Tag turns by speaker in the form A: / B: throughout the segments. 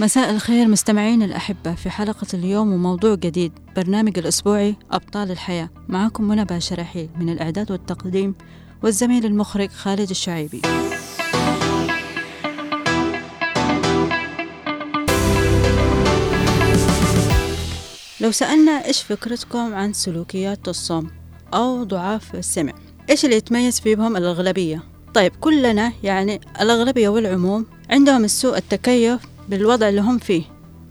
A: مساء الخير مستمعين الأحبة في حلقة اليوم وموضوع جديد برنامج الأسبوعي أبطال الحياة. معكم منى باشرحيل من الإعداد والتقديم والزميل المخرج خالد الشعيبي. لو سألنا إيش فكرتكم عن سلوكيات الصوم أو ضعاف السمع إيش اللي يتميز فيهم الأغلبية؟ طيب كلنا يعني الأغلبية والعموم عندهم السوء التكيف بالوضع اللي هم فيه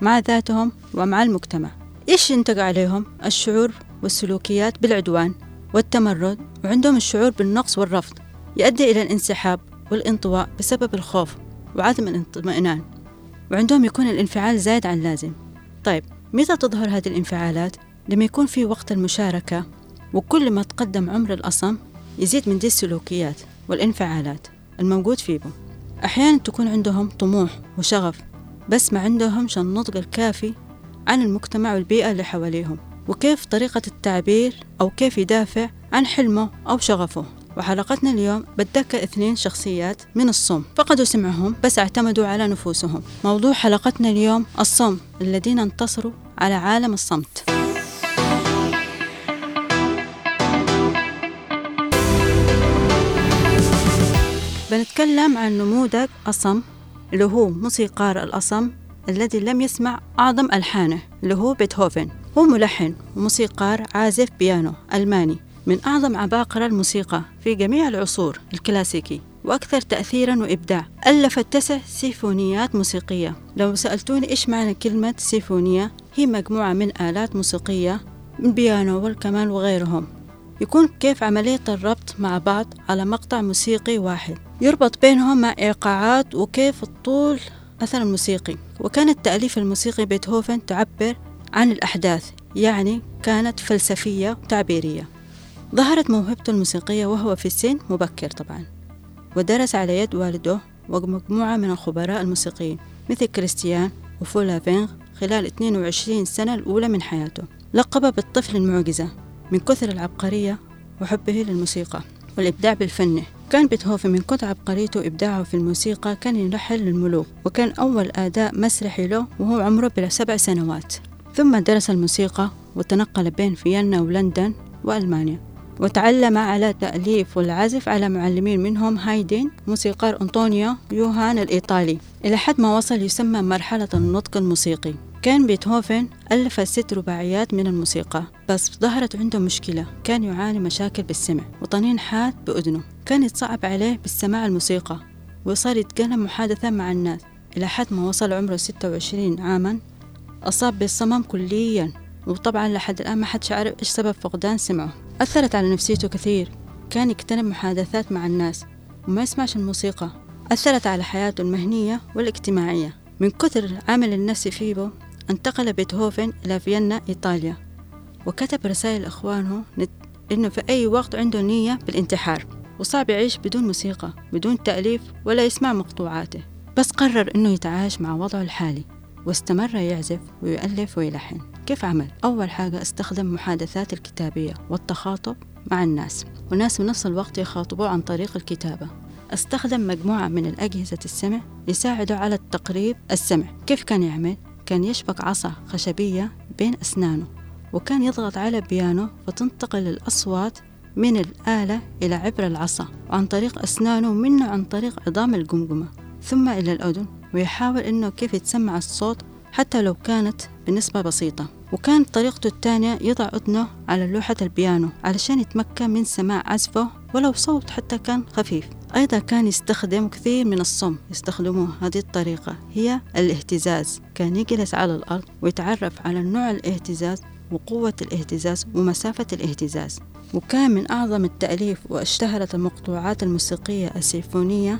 A: مع ذاتهم ومع المجتمع. إيش ينتج عليهم؟ الشعور والسلوكيات بالعدوان والتمرد وعندهم الشعور بالنقص والرفض يؤدي إلى الانسحاب والانطواء بسبب الخوف وعدم الاطمئنان. وعندهم يكون الانفعال زايد عن اللازم. طيب متى تظهر هذه الانفعالات؟ لما يكون في وقت المشاركة وكل ما تقدم عمر الأصم يزيد من دي السلوكيات والانفعالات الموجود فيهم. أحيانا تكون عندهم طموح وشغف بس ما عندهمش النضج الكافي عن المجتمع والبيئة اللي حواليهم وكيف طريقة التعبير أو كيف يدافع عن حلمه أو شغفه. وحلقتنا اليوم بتذكر اثنين شخصيات من الصم. فقدوا سمعهم بس اعتمدوا على نفوسهم. موضوع حلقتنا اليوم الصم الذين انتصروا على عالم الصمت. بنتكلم عن نموذج أصم اللي هو موسيقار الأصم الذي لم يسمع أعظم ألحانه اللي هو بيتهوفن. هو ملحن وموسيقار عازف بيانو ألماني من أعظم عباقرة الموسيقى في جميع العصور الكلاسيكي وأكثر تأثيرا وإبداع. ألف تسع سيفونيات موسيقية. لو سألتوني إيش معنى كلمة سيفونية هي مجموعة من آلات موسيقية من بيانو والكمان وغيرهم. يكون كيف عملية الربط مع بعض على مقطع موسيقي واحد. يربط بينهم مع إيقاعات وكيف الطول أثر الموسيقي. وكان التأليف الموسيقي بيتهوفن تعبر عن الأحداث يعني كانت فلسفية تعبيرية ظهرت موهبته الموسيقية وهو في السن مبكر طبعا ودرس على يد والده ومجموعة من الخبراء الموسيقيين مثل كريستيان وفولافينغ خلال 22 سنة الأولى من حياته. لقب بالطفل المعجزة. من كثر العبقرية وحبه للموسيقى والإبداع بالفن. كان بيتهوفن من كثر عبقريته وإبداعه في الموسيقى كان يلحن للملوك وكان أول أداء مسرحي له وهو عمره بسبع سنوات. ثم درس الموسيقى وتنقل بين فيينا ولندن وألمانيا وتعلم على تأليف والعزف على معلمين منهم هايدين موسيقار أنطونيو يوهان الإيطالي. إلى حد ما وصل يسمى مرحلة النطق الموسيقي. كان بيتهوفن ألف ست رباعيات من الموسيقى بس ظهرت عنده مشكلة كان يعاني مشاكل بالسمع وطنين حاد بأذنه. كان يتصعب عليه بالسماع الموسيقى وصار يتكلم محادثة مع الناس إلى حد ما وصل عمره ستة وعشرين عاما أصاب بالصمم كليا. وطبعا لحد الآن ما حدش عارف إيش سبب فقدان سمعه. أثرت على نفسيته كثير كان يكتنب محادثات مع الناس وما يسمعش الموسيقى. أثرت على حياته المهنية والاجتماعية. من كثر العمل النفسي فيه انتقل بيتهوفن إلى فيينا إيطاليا. وكتب رسائل إخوانه إنه في أي وقت عنده نية بالانتحار وصعب يعيش بدون موسيقى بدون تأليف ولا يسمع مقطوعاته. بس قرر إنه يتعايش مع وضعه الحالي واستمر يعزف ويؤلف ويلحن. كيف عمل؟ أول حاجة استخدم محادثات الكتابية والتخاطب مع الناس والناس بنفس الوقت يخاطبوه عن طريق الكتابة. استخدم مجموعة من الأجهزة السمع يساعدوا على التقريب السمع. كيف كان يعمل؟ كان يشبك عصا خشبية بين أسنانه وكان يضغط على بيانو فتنتقل الأصوات من الآلة إلى عبر العصا وعن طريق أسنانه ومنه عن طريق عظام الجمجمة ثم إلى الأذن ويحاول إنه كيف يتسمع الصوت حتى لو كانت بنسبة بسيطة. وكانت طريقته الثانية يضع أذنه على لوحة البيانو علشان يتمكن من سماع عزفه ولو صوت حتى كان خفيف. أيضا كان يستخدم كثير من الصم يستخدموه هذه الطريقة هي الاهتزاز. كان يجلس على الأرض ويتعرف على نوع الاهتزاز وقوة الاهتزاز ومسافة الاهتزاز. وكان من أعظم التأليف واشتهرت المقطوعات الموسيقية السيمفونية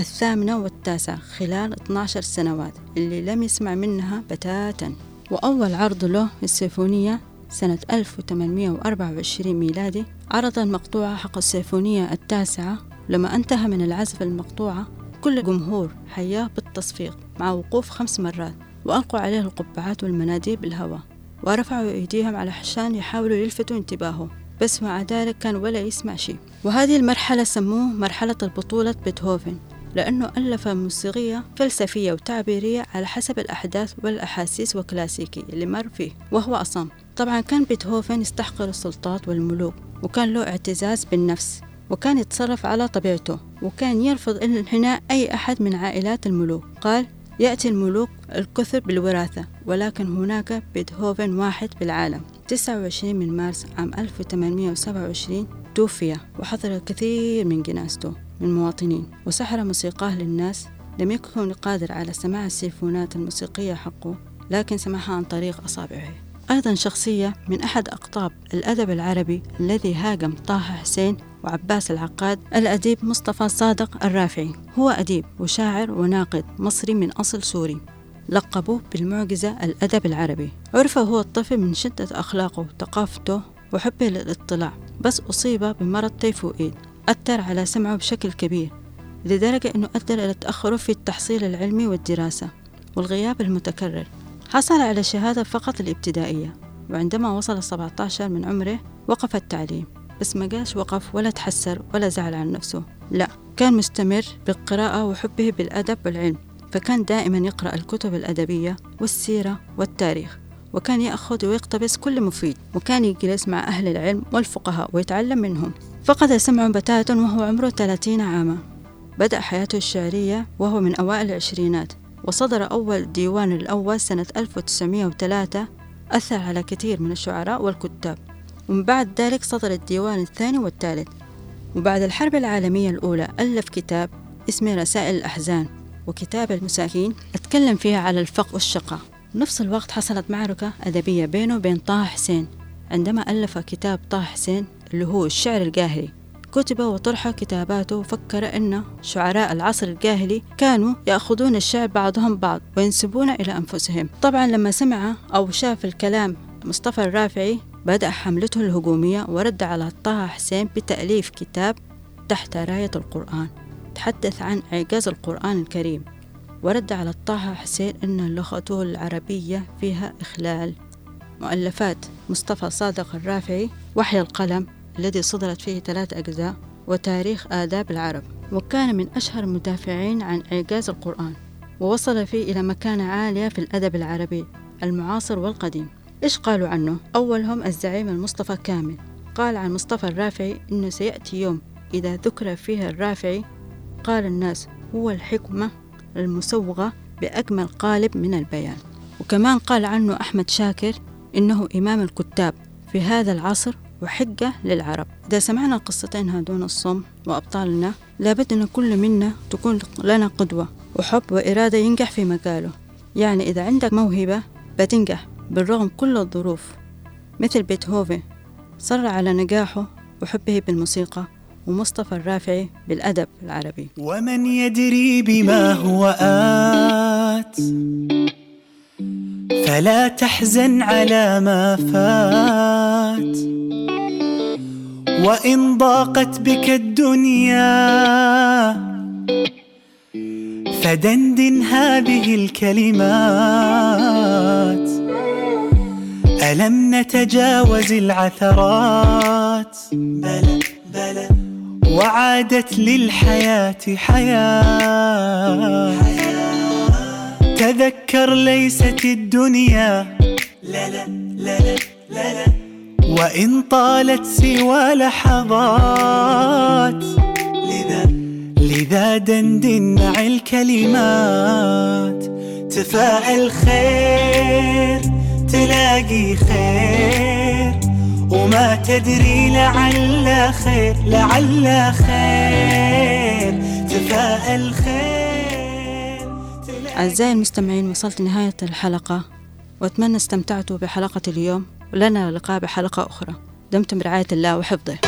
A: الثامنة والتاسعة خلال 12 سنوات اللي لم يسمع منها بتاتا. وأول عرض له السيمفونية سنة 1824 ميلادي عرض المقطوعة حق السيمفونية التاسعة لما انتهى من العزف المقطوعة كل الجمهور حياه بالتصفيق مع وقوف خمس مرات وألقوا عليه القبعات والمناديل بالهواء ورفعوا أيديهم على حشان يحاولوا يلفتوا انتباهه. بس مع ذلك كان ولا يسمع شيء. وهذه المرحلة سموه مرحلة البطولة بيتهوفن لأنه ألف موسيقية فلسفية وتعبيرية على حسب الأحداث والأحاسيس وكلاسيكي اللي مر فيه وهو أصم. طبعا كان بيتهوفن يستحقر السلطات والملوك وكان له اعتزاز بالنفس. وكان يتصرف على طبيعته وكان يرفض انحناء أي أحد من عائلات الملوك. قال يأتي الملوك الكثر بالوراثة ولكن هناك بيتهوفن واحد بالعالم. 29 من مارس عام 1827 توفي وحضر الكثير من جنازته من المواطنين وسحر موسيقاه للناس. لم يكن قادر على سماع السيفونات الموسيقية حقه لكن سمعها عن طريق أصابعه. أيضا شخصية من أحد أقطاب الأدب العربي الذي هاجم طه حسين وعباس العقاد الأديب مصطفى صادق الرافعي. هو أديب وشاعر وناقد مصري من أصل سوري. لقبوه بالمعجزة الأدب العربي. عرف هو الطفل من شدة أخلاقه وثقافته وحبه للاطلاع. بس أصيب بمرض تيفوئيد أثر على سمعه بشكل كبير. لدرجة أنه أدى إلى تأخره في التحصيل العلمي والدراسة والغياب المتكرر. حصل على شهادة فقط الابتدائية وعندما وصل 17 من عمره وقف التعليم. بس ما قاش وقف ولا تحسر ولا زعل عن نفسه. لا كان مستمر بالقراءة وحبه بالأدب والعلم فكان دائما يقرأ الكتب الأدبية والسيرة والتاريخ وكان يأخذ ويقتبس كل مفيد وكان يجلس مع أهل العلم والفقهاء ويتعلم منهم. فقد سمعه بتاتا وهو عمره 30 عاما. بدأ حياته الشعرية وهو من أوائل العشرينات وصدر أول ديوان الأول سنة 1903 أثر على كثير من الشعراء والكتاب. ومن بعد ذلك صدر الديوان الثاني والثالث. وبعد الحرب العالمية الأولى ألف كتاب اسمه رسائل الأحزان وكتاب المساكين أتكلم فيها على الفقر والشقاء نفس الوقت حصلت معركة أدبية بينه وبين طه حسين. عندما ألف كتاب طه حسين اللي هو الشعر القاهري كتب وطرح كتاباته وفكر أن شعراء العصر الجاهلي كانوا يأخذون الشعر بعضهم بعض وينسبون إلى أنفسهم. طبعا لما سمع أو شاف الكلام مصطفى الرافعي بدأ حملته الهجومية ورد على طه حسين بتأليف كتاب تحت راية القرآن تحدث عن إعجاز القرآن الكريم. ورد على طه حسين أن لغته العربية فيها إخلال. مؤلفات مصطفى صادق الرافعي وحي القلم الذي صدرت فيه ثلاث أجزاء وتاريخ آداب العرب. وكان من أشهر المدافعين عن إعجاز القرآن. ووصل فيه إلى مكانة عالية في الأدب العربي المعاصر والقديم. إيش قالوا عنه؟ أولهم الزعيم المصطفى كامل. قال عن مصطفى الرافعي أنه سيأتي يوم إذا ذكر فيه الرافعي قال الناس هو الحكمة المسوغة بأجمل قالب من البيان. وكمان قال عنه أحمد شاكر إنه إمام الكتاب في هذا العصر وحجة للعرب. إذا سمعنا القصتين هذون الصم وأبطالنا لابد أن كل منا تكون لنا قدوة وحب وإرادة ينجح في مجاله. يعني إذا عندك موهبة بتنجح. بالرغم كل الظروف مثل بيتهوفن صر على نجاحه وحبه بالموسيقى ومصطفى الرافعي بالأدب العربي.
B: ومن يدري بما هو آت فلا تحزن على ما فات. وإن ضاقت بك الدنيا فدندن هذه الكلمات. ألم نتجاوز العثرات؟ بلى بلى وعادت للحياة حياة. تذكر ليست الدنيا. لا لا لا لا لا, لا. وإن طالت سوى لحظات. لذا؟ لذا دندن مع الكلمات تفاعل خير. تلاقي خير وما تدري لعل خير لعل خير تفاءل خير.
A: أعزائي المستمعين وصلت نهاية الحلقة وأتمنى استمتعتوا بحلقة اليوم ولنا لقاء بحلقة أخرى. دمتم برعاية الله وحفظه.